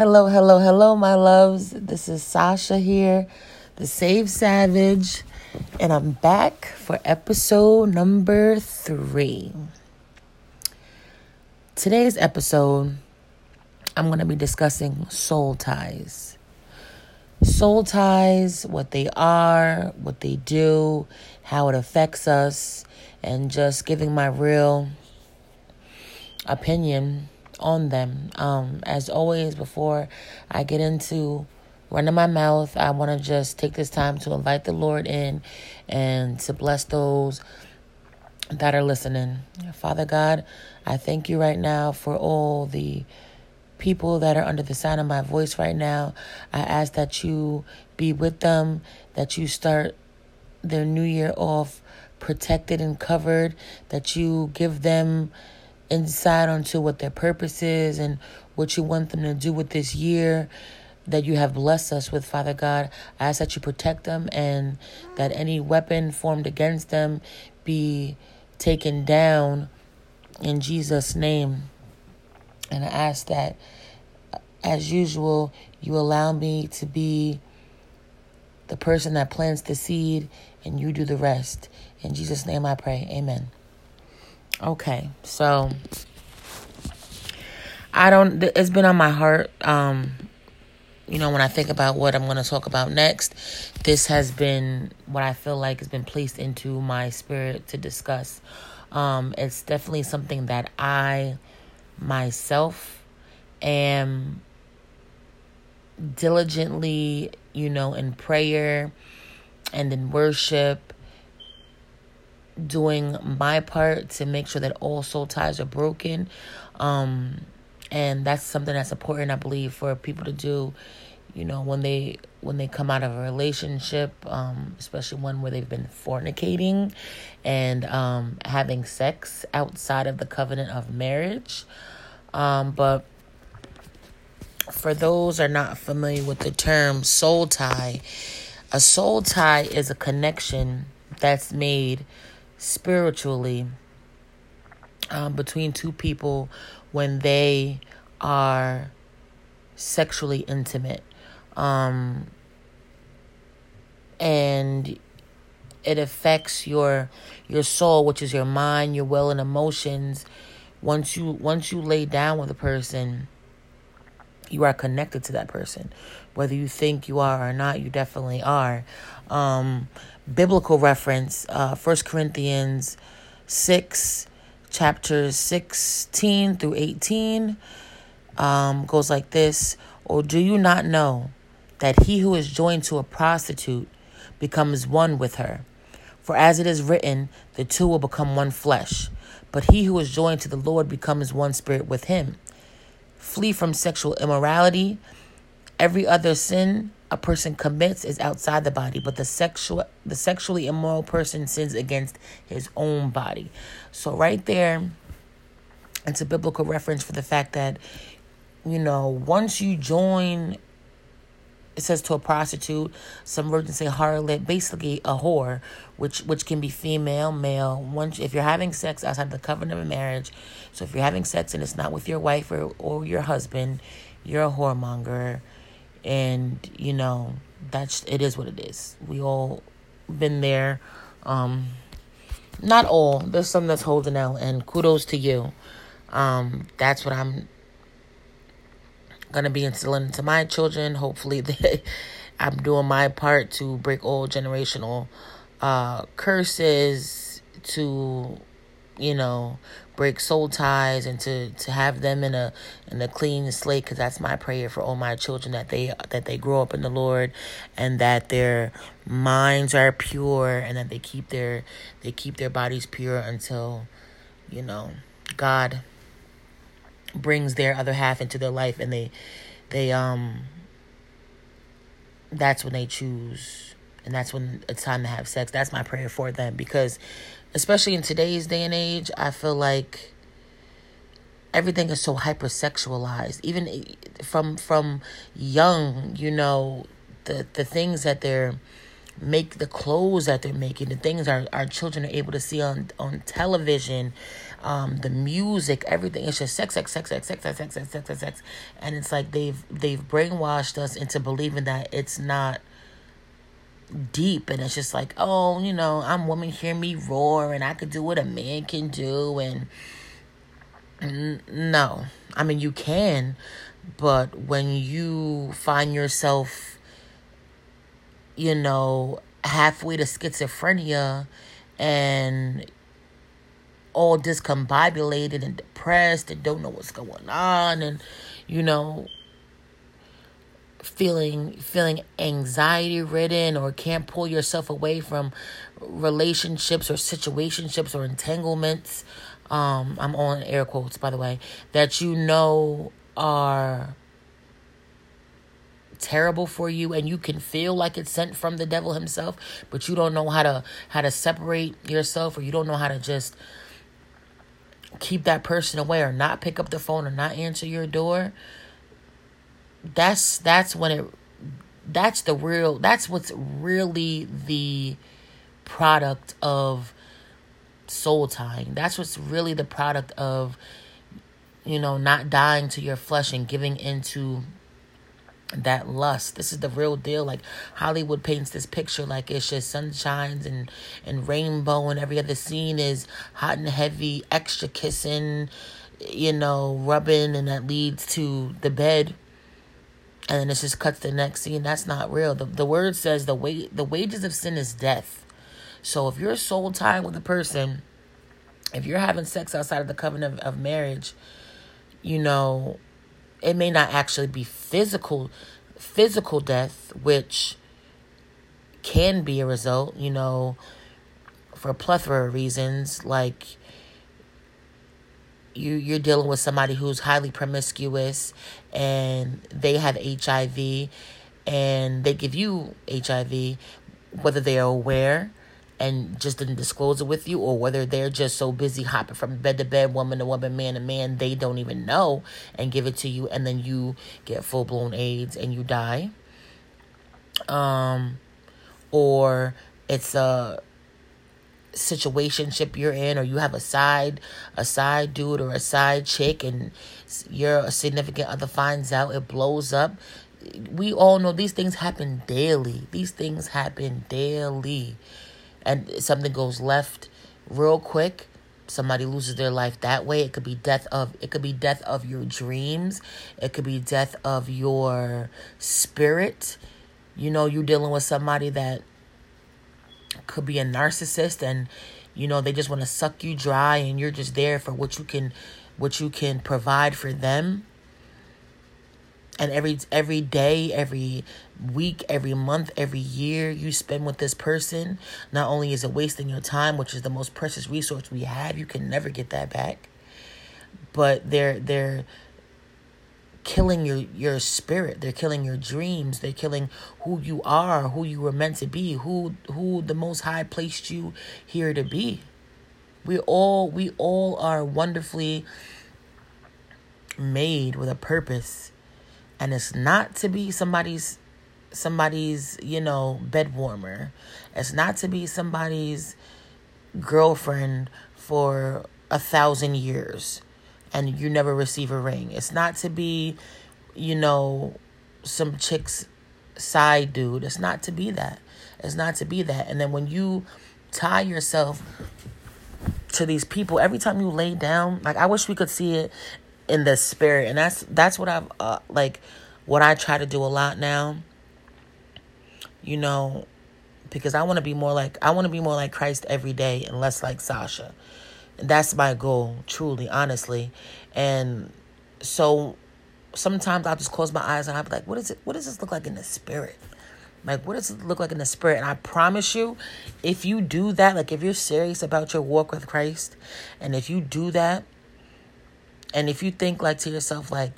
Hello, hello, hello, my loves. This is Sasha here, the Save Savage, and I'm back for episode number three. Today's episode, I'm going to be discussing soul ties. Soul ties, what they are, what they do, how it affects us, and just giving my real opinion on them. Um, as always, before I get into running my mouth, I want to just take this time to invite the Lord in and to bless those that are listening. Father God, I thank you right now for all the people that are under the sound of my voice right now. I ask that you be with them, that you start their new year off protected and covered, that you give them insight onto what their purpose is and what you want them to do with this year that you have blessed us with, Father God. I ask that you protect them and that any weapon formed against them be taken down in Jesus' name. And I ask that, as usual, you allow me to be the person that plants the seed and you do the rest. In Jesus' name I pray. Amen. Okay, so I don't. It's been on my heart. Um, you know, when I think about what I'm going to talk about next, this has been what I feel like has been placed into my spirit to discuss. Um, it's definitely something that I myself am diligently, you know, in prayer and in worship doing my part to make sure that all soul ties are broken. Um, and that's something that's important, I believe, for people to do. You know, when they when they come out of a relationship, um, especially one where they've been fornicating and um, having sex outside of the covenant of marriage. Um, but for those are not familiar with the term soul tie, a soul tie is a connection that's made spiritually um, between two people when they are sexually intimate. Um, and it affects your your soul, which is your mind, your will, and emotions. Once you once you lay down with a person, you are connected to that person, whether you think you are or not. You definitely are. Um, biblical reference, uh, 1 Corinthians 6, chapters 16 through 18, um, goes like this Or do you not know that he who is joined to a prostitute becomes one with her? For as it is written, the two will become one flesh. But he who is joined to the Lord becomes one spirit with him. Flee from sexual immorality. Every other sin a person commits is outside the body, but the sexual the sexually immoral person sins against his own body. So right there, it's a biblical reference for the fact that, you know, once you join it says to a prostitute, some versions say harlot, basically a whore, which which can be female, male. Once if you're having sex outside the covenant of marriage, so if you're having sex and it's not with your wife or, or your husband, you're a whoremonger. And you know that's it is what it is. We all been there. Um not all. There's some that's holding out and kudos to you. Um that's what i'm gonna be instilling into my children. Hopefully they i'm doing my part to break old generational uh curses to you know break soul ties and to to have them in a in a clean slate because that's my prayer for all my children that they that they grow up in the Lord and that their minds are pure and that they keep their they keep their bodies pure until you know God brings their other half into their life and they they um that's when they choose and that's when it's time to have sex that's my prayer for them because especially in today's day and age, I feel like everything is so hypersexualized. Even from from young, you know, the the things that they're make the clothes that they're making, the things our, our children are able to see on on television, um, the music, everything. It's just sex, sex, sex, sex, sex, sex, sex, sex, sex, sex, sex, and it's like they've they've brainwashed us into believing that it's not deep. And it's just like oh you know i'm woman hear me roar and i could do what a man can do. And no. I mean you can but when you find yourself you know halfway to schizophrenia and all discombobulated and depressed and don't know what's going on and you know feeling feeling anxiety ridden or can't pull yourself away from relationships or situationships or entanglements. Um i'm on air quotes by the way that you know are terrible for you and you can feel like it's sent from the devil himself but you don't know how to how to separate yourself or you don't know how to just keep that person away or not pick up the phone or not answer your door that's that's when it that's the real that's what's really the product of soul tying. That's what's really the product of you know not dying to your flesh and giving into that lust this is the real deal like hollywood paints this picture like it's just sunshines and and rainbow and every other scene is hot and heavy extra kissing you know rubbing and that leads to the bed and then it just cuts the next scene. That's not real. The, the word says the way the wages of sin is death. So if you're soul tied with a person, if you're having sex outside of the covenant of, of marriage, you know, it may not actually be physical physical death, which can be a result, you know, for a plethora of reasons, like you you're dealing with somebody who's highly promiscuous and they have HIV and they give you HIV whether they are aware and just didn't disclose it with you or whether they're just so busy hopping from bed to bed woman to woman man to man they don't even know and give it to you and then you get full-blown AIDS and you die? Um or it's a situationship you're in or you have a side a side dude or a side chick and your significant other finds out it blows up. We all know these things happen daily. These things happen daily and something goes left real quick somebody loses their life that way it could be death of it could be death of your dreams it could be death of your spirit. You know you're dealing with somebody that could be a narcissist and you know they just want to suck you dry and you're just there for what you can what you can provide for them. And every every day every week every month every year you spend with this person not only is it wasting your time which is the most precious resource we have you can never get that back but they're they're killing your your spirit. They're killing your dreams. They're killing who you are who you were meant to be who who the most high placed you here to be. We all we all are wonderfully made with a purpose and it's not to be somebody's somebody's you know bed warmer it's not to be somebody's girlfriend for a thousand years and you never receive a ring. It's not to be, you know, some chick's side dude. It's not to be that. It's not to be that. And then when you tie yourself to these people, every time you lay down, like I wish we could see it in the spirit. And that's that's what I've uh, like what I try to do a lot now. You know, because I want to be more like I want to be more like Christ every day and less like Sasha. That's my goal, truly, honestly. And so sometimes I'll just close my eyes and I'll be like, what is it? What does this look like in the spirit? Like, what does it look like in the spirit? And I promise you, if you do that, like if you're serious about your walk with Christ, and if you do that, and if you think like to yourself, like,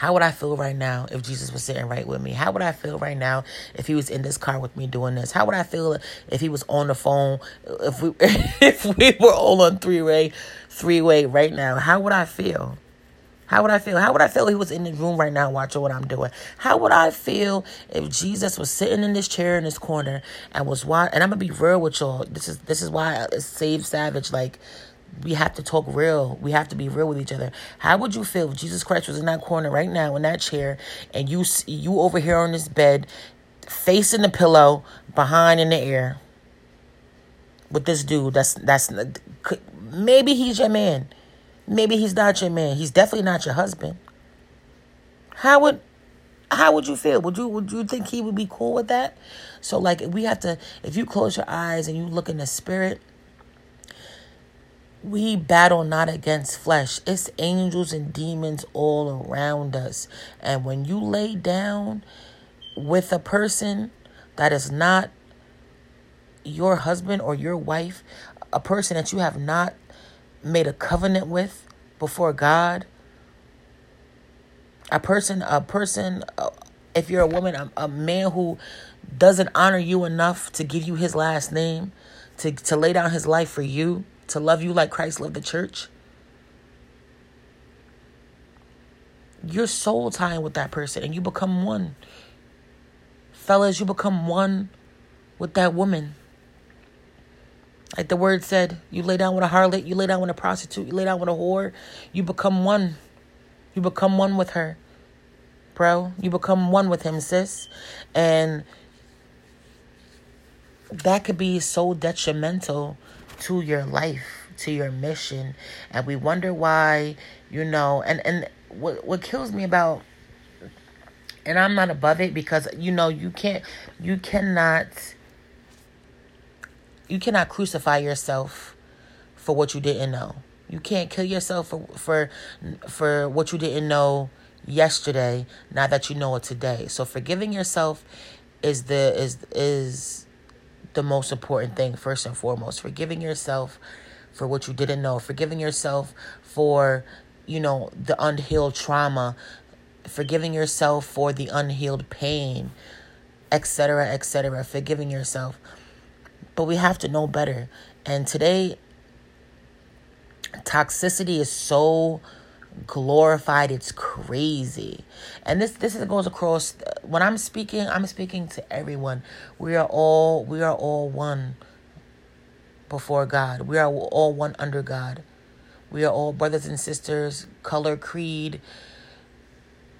how would I feel right now if Jesus was sitting right with me? How would I feel right now if he was in this car with me doing this? How would I feel if he was on the phone? If we if we were all on three way three way right now? How would I feel? How would I feel? How would I feel if he was in the room right now watching what I'm doing? How would I feel if Jesus was sitting in this chair in this corner and was watching? And I'm gonna be real with y'all. This is this is why it's Save Savage like we have to talk real. We have to be real with each other. How would you feel if Jesus Christ was in that corner right now in that chair and you you over here on this bed facing the pillow behind in the air with this dude that's that's maybe he's your man. Maybe he's not your man. He's definitely not your husband. How would how would you feel? Would you would you think he would be cool with that? So like we have to if you close your eyes and you look in the spirit, we battle not against flesh. It's angels and demons all around us. And when you lay down with a person that is not your husband or your wife, a person that you have not made a covenant with before God, a person, a person, uh, if you're a woman, a, a man who doesn't honor you enough to give you his last name, to, to lay down his life for you, to love you like Christ loved the church, you're soul tying with that person and you become one. Fellas, you become one with that woman. Like the word said, you lay down with a harlot, you lay down with a prostitute, you lay down with a whore, you become one. You become one with her, bro. You become one with him, sis. And that could be so detrimental to your life, to your mission. And we wonder why, you know, and, and what what kills me about and I'm not above it because you know you can't you cannot you cannot crucify yourself for what you didn't know. You can't kill yourself for for for what you didn't know yesterday now that you know it today. So forgiving yourself is the is is the most important thing first and foremost. Forgiving yourself for what you didn't know, forgiving yourself for you know the unhealed trauma, forgiving yourself for the unhealed pain, etc., etc., forgiving yourself. But we have to know better. And today toxicity is so glorified. It's crazy. And this this goes across when i'm speaking i'm speaking to everyone. We are all we are all one before god. We are all one under god. We are all brothers and sisters color creed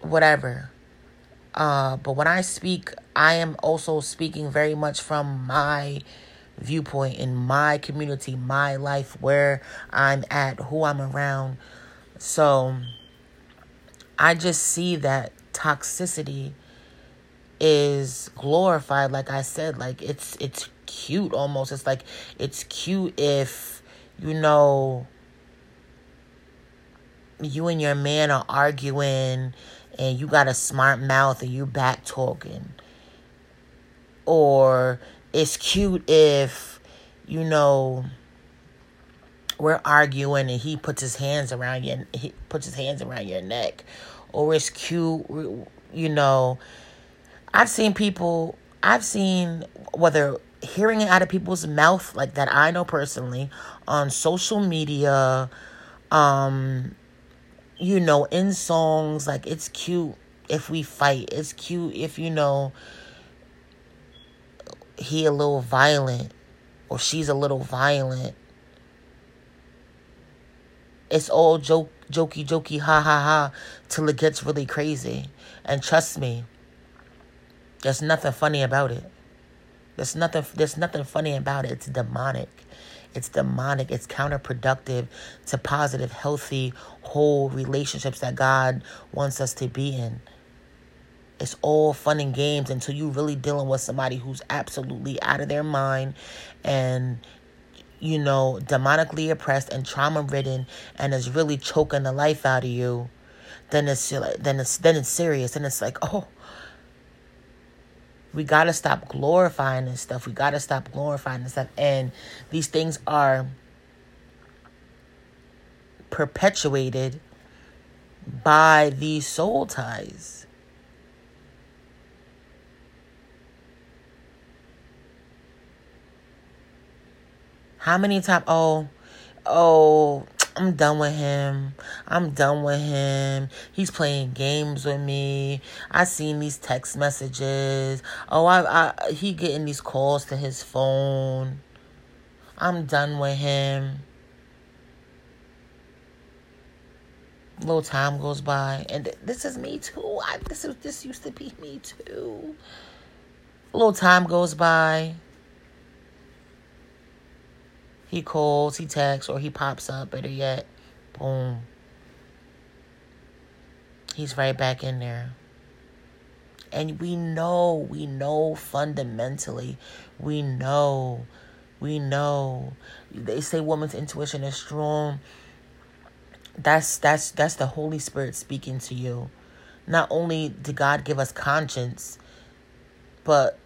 whatever. Uh but when i speak i am also speaking very much from my viewpoint in my community, my life, where I'm at, who I'm around. So I just see that toxicity is glorified like I said like it's it's cute almost. It's like it's cute if you know you and your man are arguing and you got a smart mouth and you back talking. Or it's cute if, you know, we're arguing and he puts his hands around you he puts his hands around your neck or it's cute you know i've seen people i've seen whether hearing it out of people's mouth like that i know personally on social media um you know in songs like it's cute if we fight it's cute if you know he a little violent or she's a little violent. It's all joke, jokey, jokey, ha ha ha, till it gets really crazy. And trust me, there's nothing funny about it. There's nothing. There's nothing funny about it. It's demonic. It's demonic. It's counterproductive to positive, healthy, whole relationships that God wants us to be in. It's all fun and games until you're really dealing with somebody who's absolutely out of their mind and you know, demonically oppressed and trauma ridden and is really choking the life out of you, then it's then it's then it's serious and it's like, oh, we gotta stop glorifying this stuff. We gotta stop glorifying this stuff. And these things are perpetuated by these soul ties. How many times? Oh, oh, I'm done with him. I'm done with him. He's playing games with me. I seen these text messages. Oh, I, I he getting these calls to his phone. I'm done with him. Little time goes by, and th- this is me too. I, this is this used to be me too. A little time goes by. He calls, he texts, or he pops up. Better yet, boom. He's right back in there. And we know, we know fundamentally, we know, we know. They say woman's intuition is strong that's that's that's the holy spirit speaking to you not only did god give us conscience but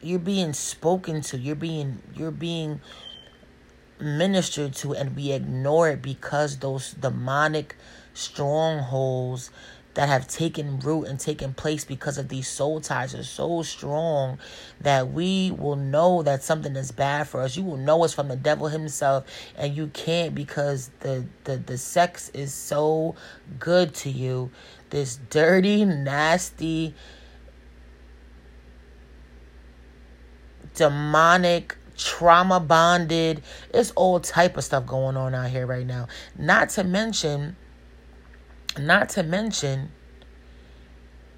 you're being spoken to you're being you're being ministered to and we ignore it because those demonic strongholds that have taken root and taken place because of these soul ties are so strong that we will know that something is bad for us. You will know it's from the devil himself, and you can't because the the, the sex is so good to you. This dirty, nasty, demonic trauma bonded it's all type of stuff going on out here right now not to mention not to mention,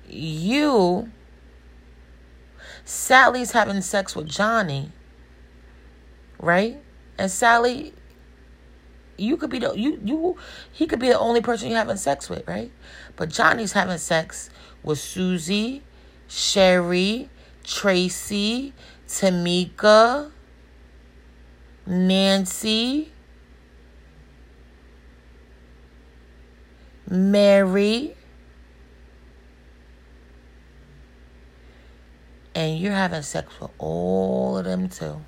you, Sally's having sex with Johnny, right? And Sally, you could be the you you he could be the only person you're having sex with, right? But Johnny's having sex with Susie, Sherry, Tracy, Tamika, Nancy, Mary, and you're having sex with all of them too.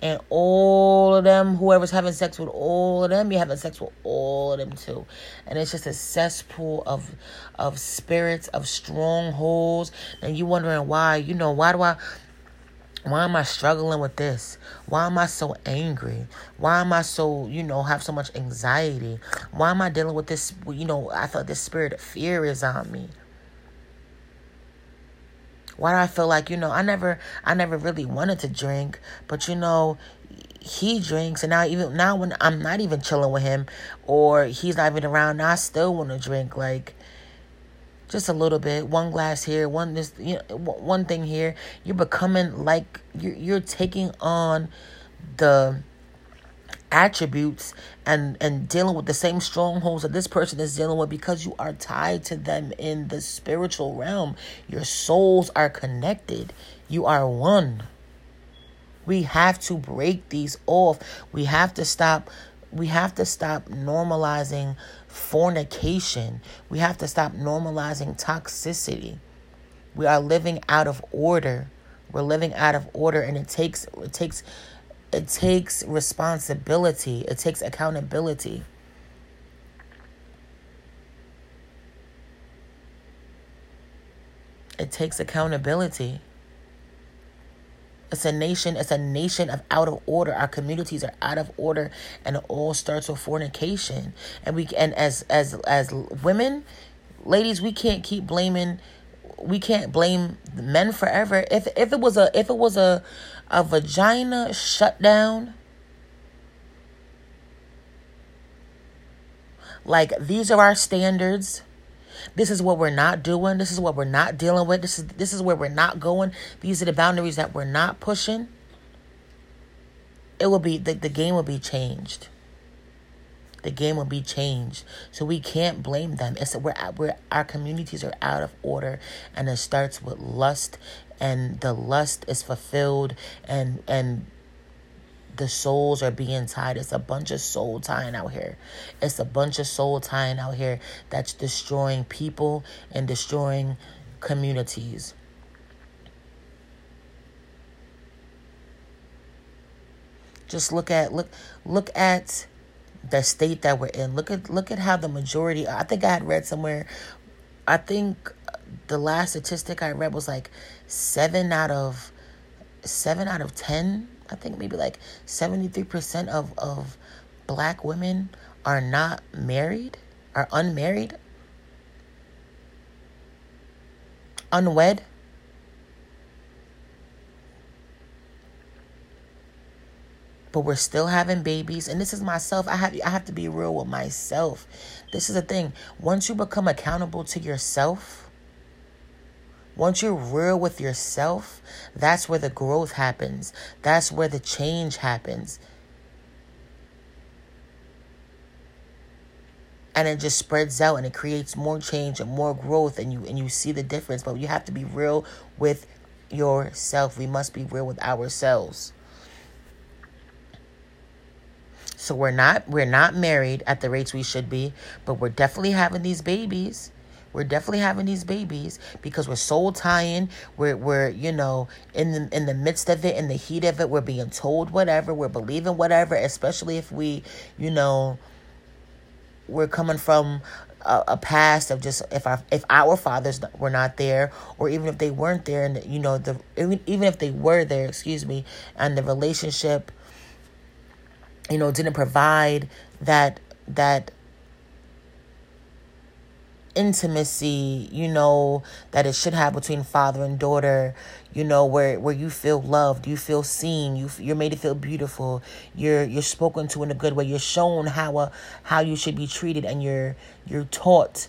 And all of them, whoever's having sex with all of them, you're having sex with all of them too. And it's just a cesspool of of spirits, of strongholds. And you're wondering why, you know, why do I why am I struggling with this? Why am I so angry? Why am I so, you know, have so much anxiety? Why am I dealing with this, you know, I thought this spirit of fear is on me. Why do I feel like, you know, I never I never really wanted to drink, but you know, he drinks and now even now when I'm not even chilling with him or he's not even around, I still want to drink like just a little bit one glass here one this you know one thing here. You're becoming like you're, you're taking on the attributes and and dealing with the same strongholds that this person is dealing with because you are tied to them in the spiritual realm. Your souls are connected. You are one. We have to break these off. We have to stop we have to stop normalizing fornication. We have to stop normalizing toxicity. We are living out of order. We're living out of order and it takes it takes it takes responsibility. It takes accountability. It takes accountability. It's a nation, it's a nation of out of order. Our communities are out of order and it all starts with fornication. And we and as as as women, ladies, we can't keep blaming we can't blame men forever. If if it was a if it was a a vagina shutdown, like these are our standards this is what we're not doing. This is what we're not dealing with. This is this is where we're not going. These are the boundaries that we're not pushing. It will be the, the game will be changed. The game will be changed. So we can't blame them. It's we're, we're our communities are out of order and it starts with lust and the lust is fulfilled and and the souls are being tied. It's a bunch of soul tying out here. It's a bunch of soul tying out here that's destroying people and destroying communities. Just look at look look at the state that we're in. Look at look at how the majority I think I had read somewhere I think the last statistic I read was like 7 out of 7 out of 10 I think maybe like 73% of, of black women are not married, are unmarried, unwed. but we're still having babies. And this is myself. I have i have to be real with myself. This is the thing. Once you become accountable to yourself once you're real with yourself that's where the growth happens. That's where the change happens. And it just spreads out and it creates more change and more growth and you and you see the difference. But you have to be real with yourself. We must be real with ourselves. So we're not we're not married at the rates we should be but we're definitely having these babies we're definitely having these babies because we're soul tying. We're we're you know in the in the midst of it, in the heat of it, we're being told whatever, we're believing whatever. Especially if we, you know, we're coming from a, a, past of just if our if our fathers were not there or even if they weren't there and you know the even, even if they were there excuse me and the relationship you know didn't provide that that intimacy, you know, that it should have between father and daughter, you know, where where you feel loved, you feel seen, you you're made to feel beautiful, you're you're spoken to in a good way, you're shown how a, uh, how you should be treated, and you're you're taught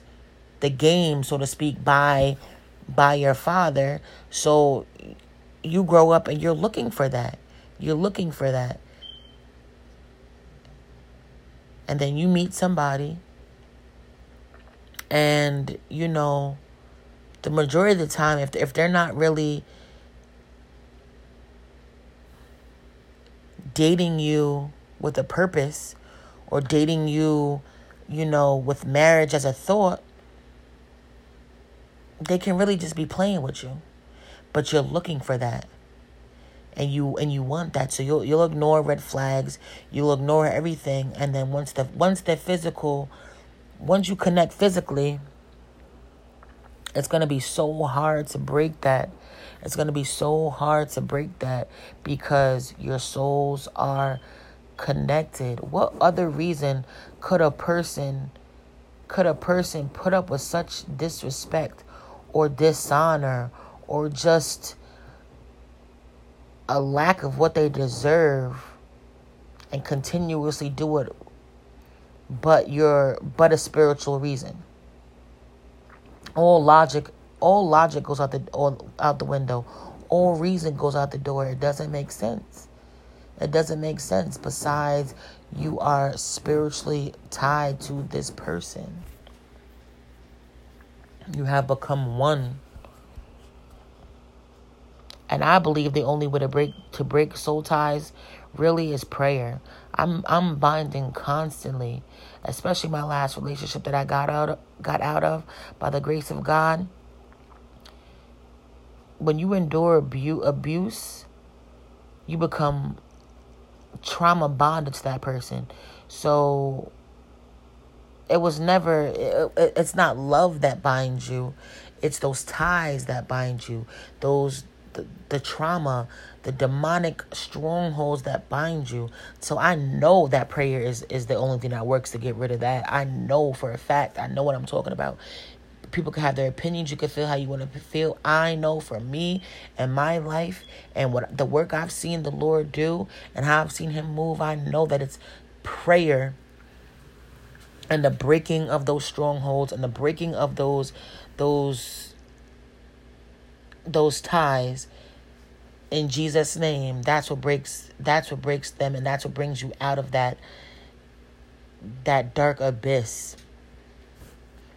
the game, so to speak, by by your father. So you grow up and you're looking for that. You're looking for that. And then you meet somebody and, you know, the majority of the time, if, if they're not really dating you with a purpose or dating you, you know, with marriage as a thought, they can really just be playing with you. But you're looking for that. And you and you want that. So you'll you'll ignore red flags, you'll ignore everything, and then once the once the physical once you connect physically, it's going to be so hard to break that. It's going to be so hard to break that because your souls are connected. What other reason could a person could a person put up with such disrespect or dishonor or just a lack of what they deserve and continuously do it but your but a spiritual reason. All logic, all logic goes out the all, out the window. All reason goes out the door. It doesn't make sense. It doesn't make sense. Besides, you are spiritually tied to this person. You have become one. And I believe the only way to break to break soul ties really is prayer. I'm I'm binding constantly, especially my last relationship that I got out of, got out of by the grace of God. When you endure abu- abuse, you become trauma bonded to that person. So it was never it, it's not love that binds you. It's those ties that bind you. Those the, the trauma, the demonic strongholds that bind you. So I know that prayer is is the only thing that works to get rid of that. I know for a fact. I know what I'm talking about. People can have their opinions. You can feel how you want to feel. I know for me and my life and what the work I've seen the Lord do and how I've seen Him move. I know that it's prayer and the breaking of those strongholds and the breaking of those those those ties in Jesus name that's what breaks that's what breaks them and that's what brings you out of that that dark abyss.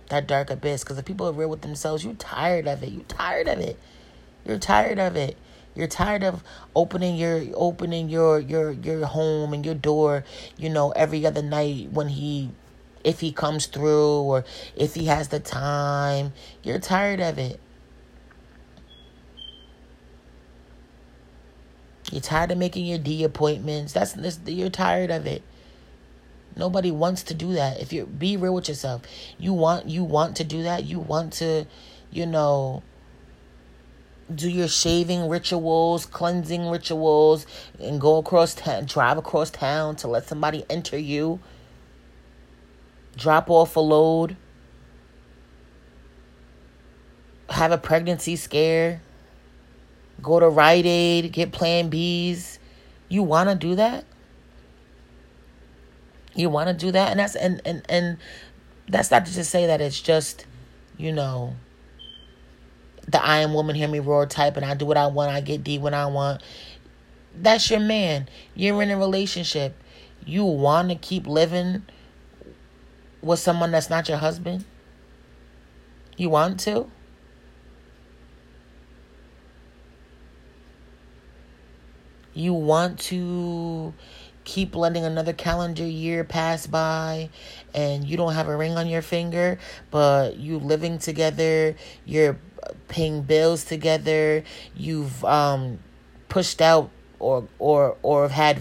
That dark abyss. Because if people are real with themselves you're tired of it. You're tired of it. You're tired of it. You're tired of opening your opening your your your home and your door you know every other night when he if he comes through or if he has the time. You're tired of it You're tired of making your D appointments. That's this, you're tired of it. Nobody wants to do that. If you be real with yourself, you want you want to do that. You want to, you know, do your shaving rituals, cleansing rituals, and go across town, drive across town to let somebody enter you. Drop off a load. Have a pregnancy scare go to Rite Aid, get Plan Bs. You want to do that? You want to do that, and that's and and and that's not to say that it's just, you know, the I am woman, hear me roar type, and I do what I want, I get D when I want. That's your man. You're in a relationship. You want to keep living with someone that's not your husband? You want to? You want to keep letting another calendar year pass by and you don't have a ring on your finger, but you living together, you're paying bills together, you've um pushed out or or or had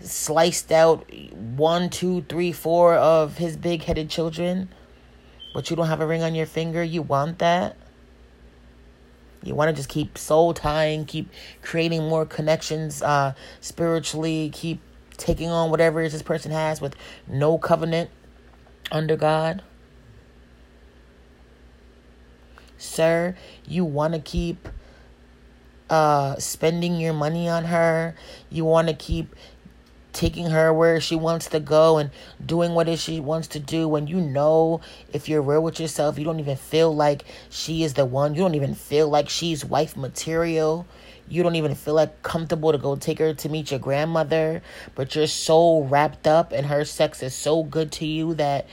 sliced out one, two, three, four of his big headed children, but you don't have a ring on your finger, you want that? You want to just keep soul tying, keep creating more connections uh, spiritually, keep taking on whatever it is this person has with no covenant under God. Sir, you want to keep uh, spending your money on her. You want to keep taking her where she wants to go and doing what it she wants to do when you know if you're real with yourself you don't even feel like she is the one. You don't even feel like she's wife material. You don't even feel like comfortable to go take her to meet your grandmother. But you're so wrapped up and her sex is so good to you that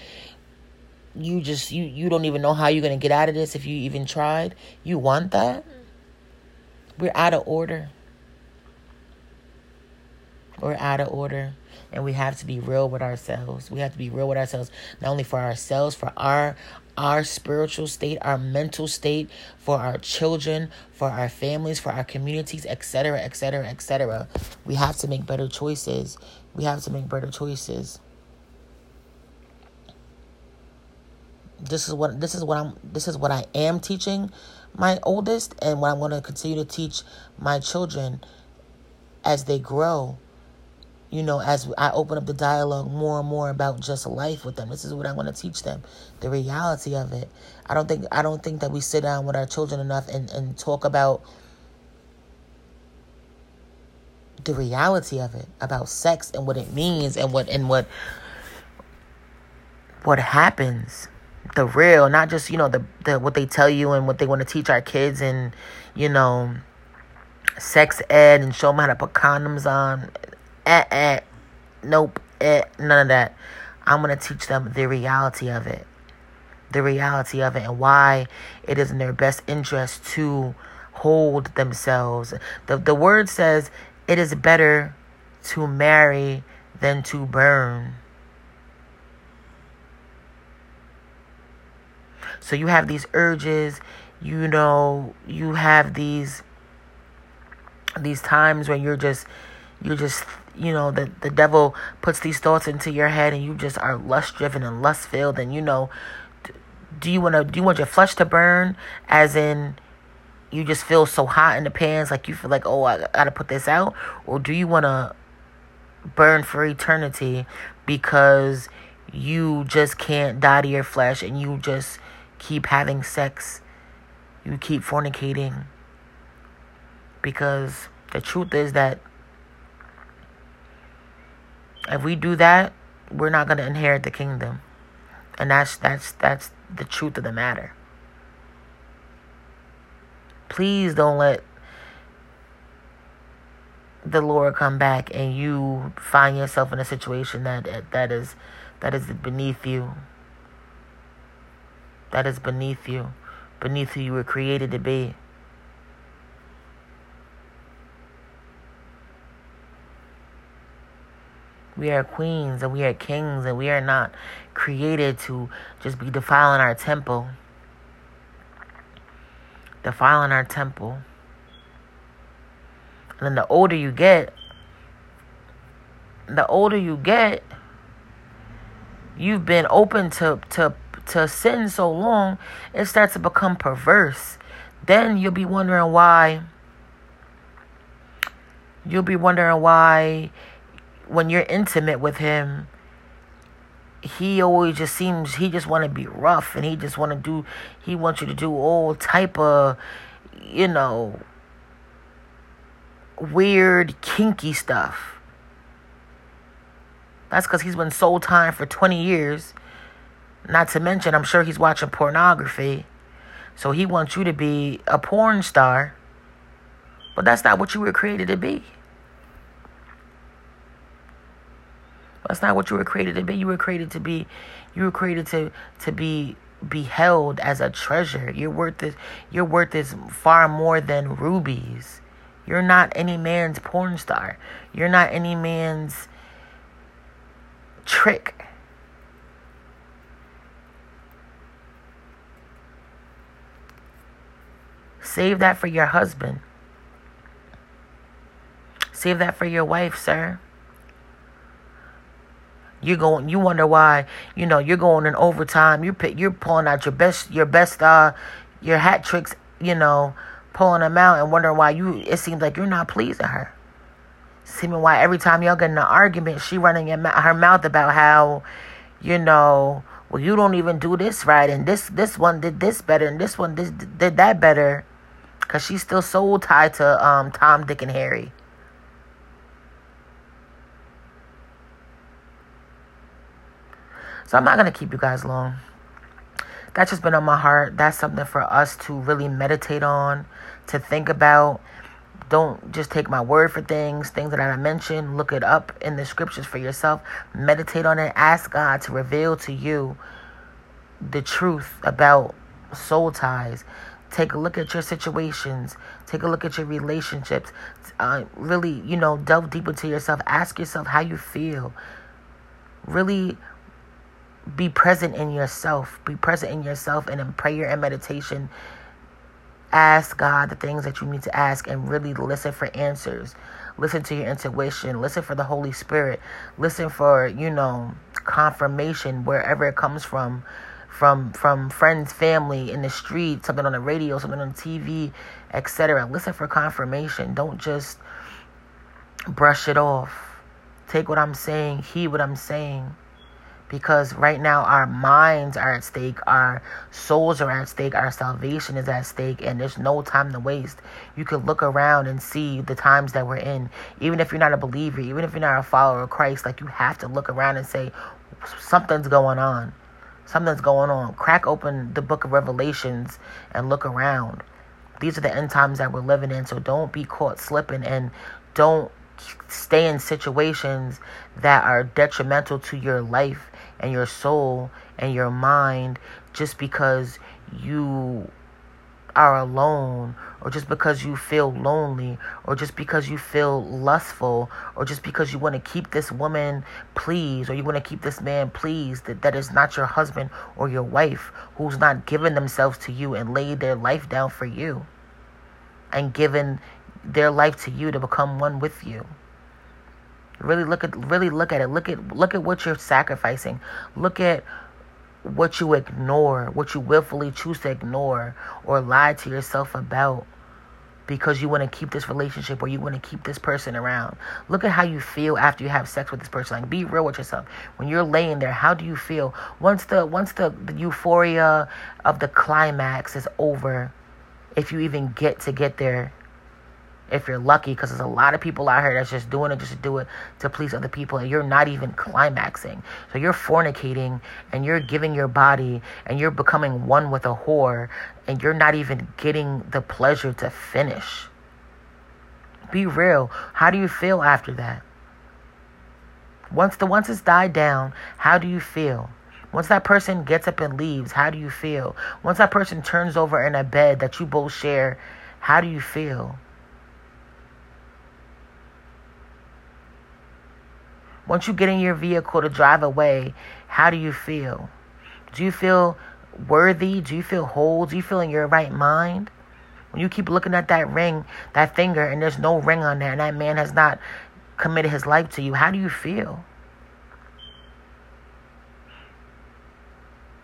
you just you you don't even know how you're going to get out of this if you even tried. You want that? Mm-hmm. We're out of order we're out of order and we have to be real with ourselves. We have to be real with ourselves not only for ourselves for our our spiritual state our mental state for our children for our families for our communities etc etc etc we have to make better choices. We have to make better choices. This is what this is what I'm this is what I am teaching my oldest and what I'm going to continue to teach my children as they grow you know, as I open up the dialogue more and more about just life with them. This is what I want to teach them, the reality of it. I don't think I don't think that we sit down with our children enough and, and talk about the reality of it, about sex and what it means and what and what what happens. The real, not just, you know, the, the what they tell you and what they want to teach our kids and, you know, sex ed and show them how to put condoms on eh, eh, nope, eh, none of that. I'm going to teach them the reality of it. The reality of it and why it is in their best interest to hold themselves. The, the word says it is better to marry than to burn. So you have these urges, you know, you have these these times when you're just you're just you know the the devil puts these thoughts into your head and you just are lust driven and lust filled and you know do you want to do you want your flesh to burn? As in you just feel so hot in the pants like you feel like oh I got to put this out? Or do you want to burn for eternity because you just can't die to your flesh and you just keep having sex? You keep fornicating? Because the truth is that if we do that, we're not going to inherit the kingdom. And that's that's that's the truth of the matter. Please don't let the Lord come back and you find yourself in a situation that that is that is beneath you. That is beneath you, beneath who you were created to be. We are queens and we are kings and we are not created to just be defiling our temple. Defiling our temple. And then the older you get, the older you get, you've been open to, to, to sin so long, it starts to become perverse. Then you'll be wondering why. You'll be wondering why when you're intimate with him, he always just seems he just want to be rough and he just want to do he wants you to do all type of you know weird kinky stuff That's because he's been soul tying for 20 years. Not to mention, I'm sure he's watching pornography. So he wants you to be a porn star. But that's not what you were created to be. That's not what you were created to be. You were created to be you were created to to be be held as a treasure. Your worth is your worth is far more than rubies. You're not any man's porn star. You're not any man's trick. Save that for your husband. Save that for your wife, sir. You're going. You wonder why. You know you're going in overtime. You're you're pulling out your best your best uh your hat tricks. You know, pulling them out and wondering why you. It seems like you're not pleasing her. Seeming why every time y'all get in an argument, she running her mouth about how, you know, well you don't even do this right, and this this one did this better, and this one did did that better, cause she's still so tied to um Tom, Dick, and Harry. So I'm not going to keep you guys long. That's just been on my heart. That's something for us to really meditate on, to think about. Don't just take my word for things, things that I mentioned. Look it up in the scriptures for yourself. Meditate on it. Ask God to reveal to you the truth about soul ties. Take a look at your situations. Take a look at your relationships. Uh, really, you know, delve deep into yourself. Ask yourself how you feel. Really be present in yourself. Be present in yourself and in prayer and meditation. Ask God the things that you need to ask and really listen for answers. Listen to your intuition. Listen for the Holy Spirit. Listen for, you know, confirmation wherever it comes from. From from friends, family, in the street, something on the radio, something on TV, etc. Listen for confirmation. Don't just brush it off. Take what I'm saying, heed what I'm saying because right now our minds are at stake, our souls are at stake, our salvation is at stake, and there's no time to waste. You can look around and see the times that we're in. Even if you're not a believer, even if you're not a follower of Christ, like you have to look around and say, something's going on. Something's going on. Crack open the book of Revelations and look around. These are the end times that we're living in, so don't be caught slipping and don't stay in situations that are detrimental to your life and your soul and your mind just because you are alone or just because you feel lonely or just because you feel lustful or just because you want to keep this woman pleased or you want to keep this man pleased that, that is not your husband or your wife who's not given themselves to you and laid their life down for you and given their life to you to become one with you Really look at really look at it. Look at look at what you're sacrificing. Look at what you ignore, what you willfully choose to ignore or lie to yourself about because you want to keep this relationship or you want to keep this person around. Look at how you feel after you have sex with this person. Like be real with yourself. When you're laying there, how do you feel? Once the once the, the euphoria of the climax is over, if you even get to get there, if you're lucky because there's a lot of people out here that's just doing it just to do it to please other people and you're not even climaxing. So you're fornicating and you're giving your body and you're becoming one with a whore and you're not even getting the pleasure to finish. Be real. How do you feel after that? Once the once it's died down how do you feel? Once that person gets up and leaves how do you feel? Once that person turns over in a bed that you both share how do you feel Once you get in your vehicle to drive away, how do you feel? Do you feel worthy? Do you feel whole? Do you feel in your right mind? When you keep looking at that ring, that finger, and there's no ring on there, and that man has not committed his life to you, how do you feel?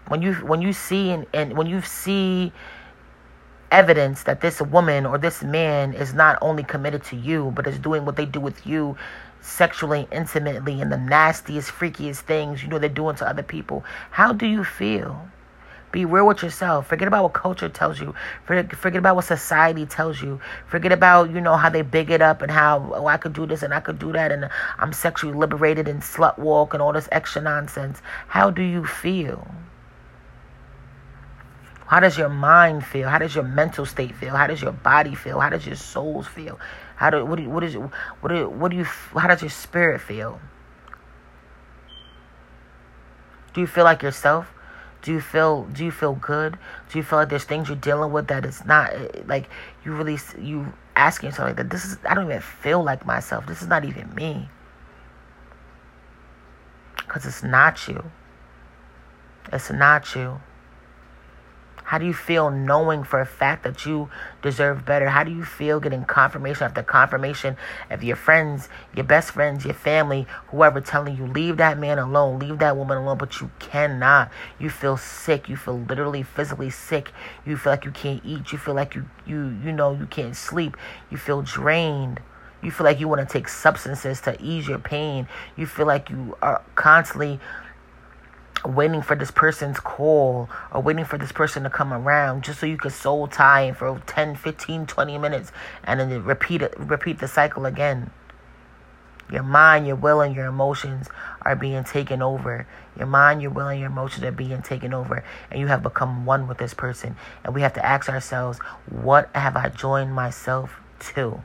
When you when you see and, and when you see evidence that this woman or this man is not only committed to you, but is doing what they do with you sexually, intimately, and the nastiest, freakiest things you know they're doing to other people. How do you feel? Be real with yourself. Forget about what culture tells you. Forget about what society tells you. Forget about, you know, how they big it up and how, oh, I could do this and I could do that and I'm sexually liberated and slut walk and all this extra nonsense. How do you feel? How does your mind feel? How does your mental state feel? How does your body feel? How does your souls feel? How do what do what is what do what do you how does your spirit feel? Do you feel like yourself? Do you feel do you feel good? Do you feel like there's things you're dealing with that it's not eh, eh, like you really you asking yourself like that this is I don't even feel like myself. This is not even me. Cuz it's not you. It's not you. How do you feel knowing for a fact that you deserve better? How do you feel getting confirmation after confirmation of your friends, your best friends, your family, whoever telling you, leave that man alone, leave that woman alone, but you cannot. You feel sick. You feel literally physically sick. You feel like you can't eat. You feel like you, you, you know, you can't sleep. You feel drained. You feel like you want to take substances to ease your pain. You feel like you are constantly waiting for this person's call or waiting for this person to come around just so you could soul tie for 10 15 20 minutes and then repeat it repeat the cycle again. Your mind your will and your emotions are being taken over. Your mind your will and your emotions are being taken over and you have become one with this person. And we have to ask ourselves what have i joined myself to?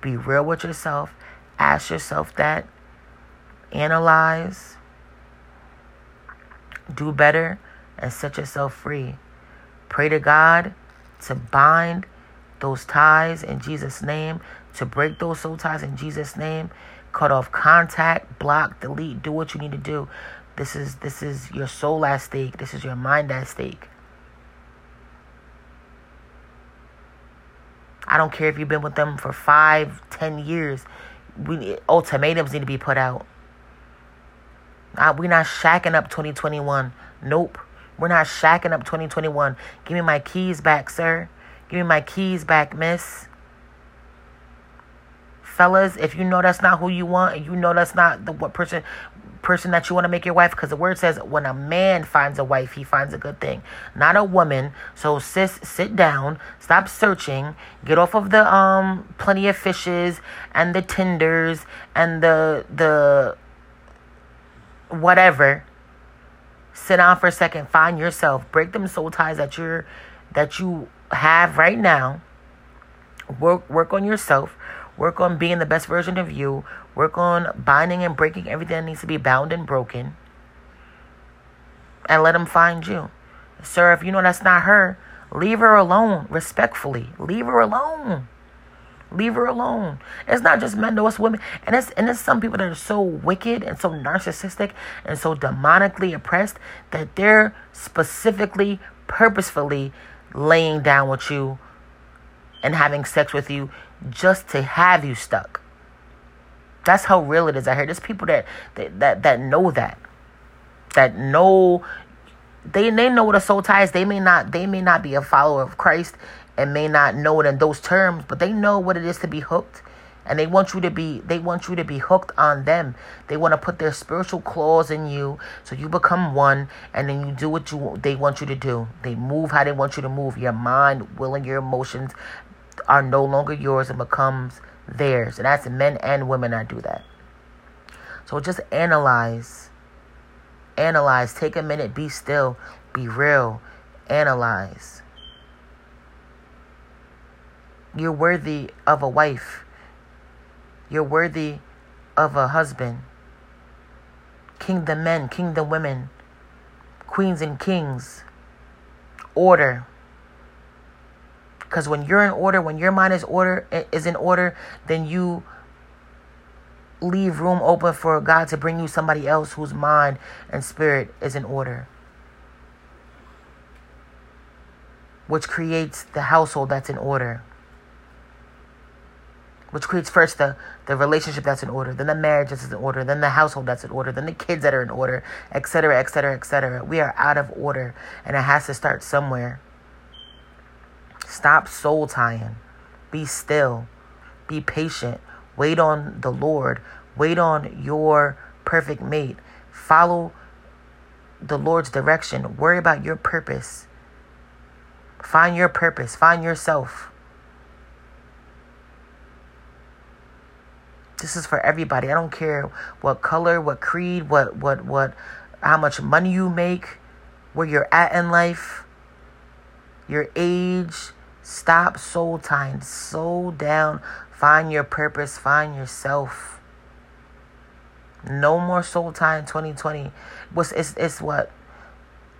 Be real with yourself ask yourself that analyze do better, and set yourself free. Pray to God to bind those ties in Jesus' name, to break those soul ties in Jesus' name, cut off contact, block, delete, do what you need to do. This is this is your soul at stake. This is your mind at stake. I don't care if you've been with them for five, ten years. We ultimatums need to be put out. Uh, we're not shacking up 2021. Nope. We're not shacking up 2021. Give me my keys back, sir. Give me my keys back, miss. Fellas, if you know that's not who you want, and you know that's not the what person person that you want to make your wife, because the word says when a man finds a wife, he finds a good thing, not a woman. So sis, sit down, stop searching, get off of the um plenty of fishes and the tinders and the the whatever sit down for a second find yourself break them soul ties that you're that you have right now. Work work on yourself. Work on being the best version of you. Work on binding and breaking everything that needs to be bound and broken. And let them find you. Sir if you know that's not her leave her alone respectfully. Leave her alone Leave her alone. It's not just men, though, it's women. And it's and it's some people that are so wicked and so narcissistic and so demonically oppressed that they're specifically, purposefully laying down with you and having sex with you just to have you stuck. That's how real it is. I hear there's people that that that, that know that. That know they they know what a soul tie is. They may not they may not be a follower of Christ and may not know it in those terms, but they know what it is to be hooked. And they want you to be they want you to be hooked on them. They want to put their spiritual claws in you so you become one and then you do what you they want you to do. They move how they want you to move. Your mind, will and your emotions are no longer yours and becomes theirs. And that's men and women that do that. So just analyze. Analyze. Take a minute, be still, be real. Analyze. You're worthy of a wife. You're worthy of a husband. Kingdom men, kingdom women, queens and kings. Order. Because when you're in order, when your mind is order is in order, then you leave room open for God to bring you somebody else whose mind and spirit is in order. Which creates the household that's in order which creates first the, the relationship that's in order, then the marriage that's in order, then the household that's in order, then the kids that are in order, etc., etc., etc. We are out of order, and it has to start somewhere. Stop soul tying. Be still. Be patient. Wait on the Lord. Wait on your perfect mate. Follow the Lord's direction. Worry about your purpose. Find your purpose. Find yourself. This is for everybody. I don't care what color, what creed, what what what how much money you make, where you're at in life, your age. Stop soul tying. Soul down. Find your purpose. Find yourself. No more soul tying 2020. What's it's it's what?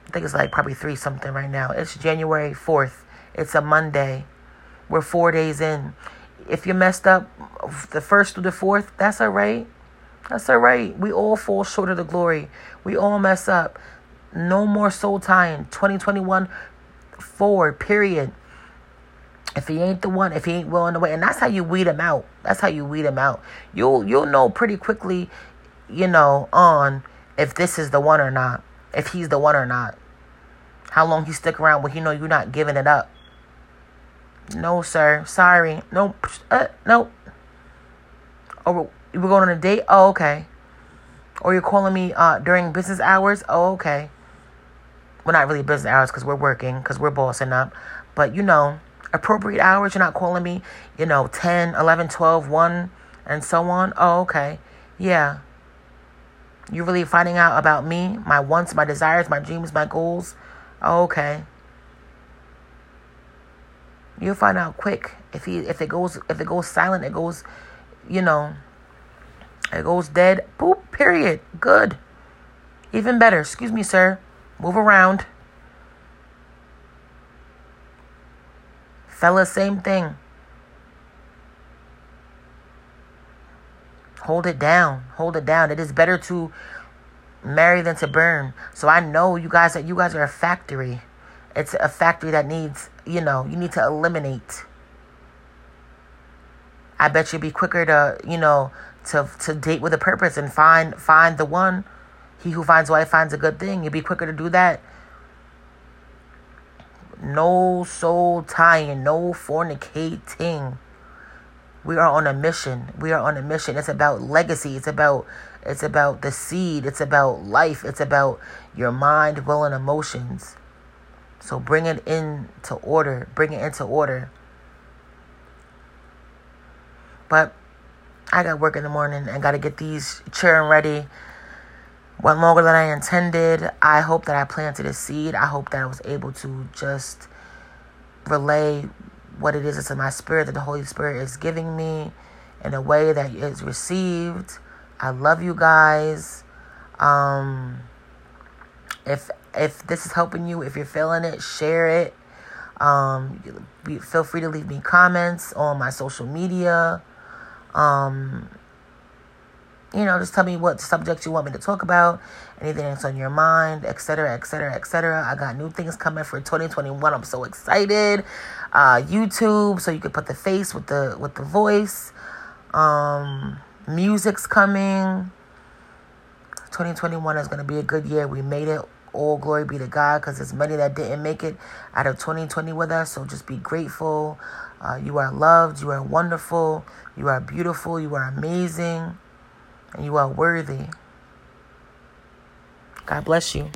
I think it's like probably three something right now. It's January 4th. It's a Monday. We're four days in. If you messed up the first through the fourth, that's all right. That's all right. We all fall short of the glory. We all mess up. No more soul tying. 2021 forward, period. If he ain't the one, if he ain't willing to wait, and that's how you weed him out. That's how you weed him out. You'll you'll know pretty quickly, you know, on if this is the one or not. If he's the one or not. How long he stick around when he know you're not giving it up. No, sir. Sorry. Nope. Uh, nope. Or we're going on a date? Oh, okay. Or you're calling me uh, during business hours? Oh, okay. Well, not really business hours because we're working, because we're bossing up. But, you know, appropriate hours. You're not calling me, you know, 10, 11, 12, 1, and so on. Oh, okay. Yeah. You're really finding out about me, my wants, my desires, my dreams, my goals. Oh, okay. You'll find out quick. If he if it goes if it goes silent, it goes, you know, it goes dead. Poop. Period. Good. Even better. Excuse me, sir. Move around. Fella, same thing. Hold it down. Hold it down. It is better to marry than to burn. So I know you guys that you guys are a factory. It's a factory that needs, you know, you need to eliminate. I bet you'd be quicker to, you know, to to date with a purpose and find find the one. He who finds wife finds a good thing. You'd be quicker to do that. No soul tying, no fornicating. We are on a mission. We are on a mission. It's about legacy. It's about it's about the seed. It's about life. It's about your mind, will, and emotions. So bring it into order. Bring it into order. But I got work in the morning and got to get these children ready. Went longer than I intended. I hope that I planted a seed. I hope that I was able to just relay what it is that's in my spirit that the Holy Spirit is giving me in a way that is received. I love you guys. Um, if if this is helping you, if you're feeling it, share it. Um, feel free to leave me comments on my social media. Um, you know, just tell me what subject you want me to talk about, anything that's on your mind, etc., etc., etc. I got new things coming for 2021. I'm so excited. Uh, YouTube, so you can put the face with the with the voice. Um, music's coming. 2021 is going to be a good year. We made it. All glory be to God because there's many that didn't make it out of 2020 with us. So just be grateful. Uh, you are loved. You are wonderful. You are beautiful. You are amazing. And you are worthy. God bless you.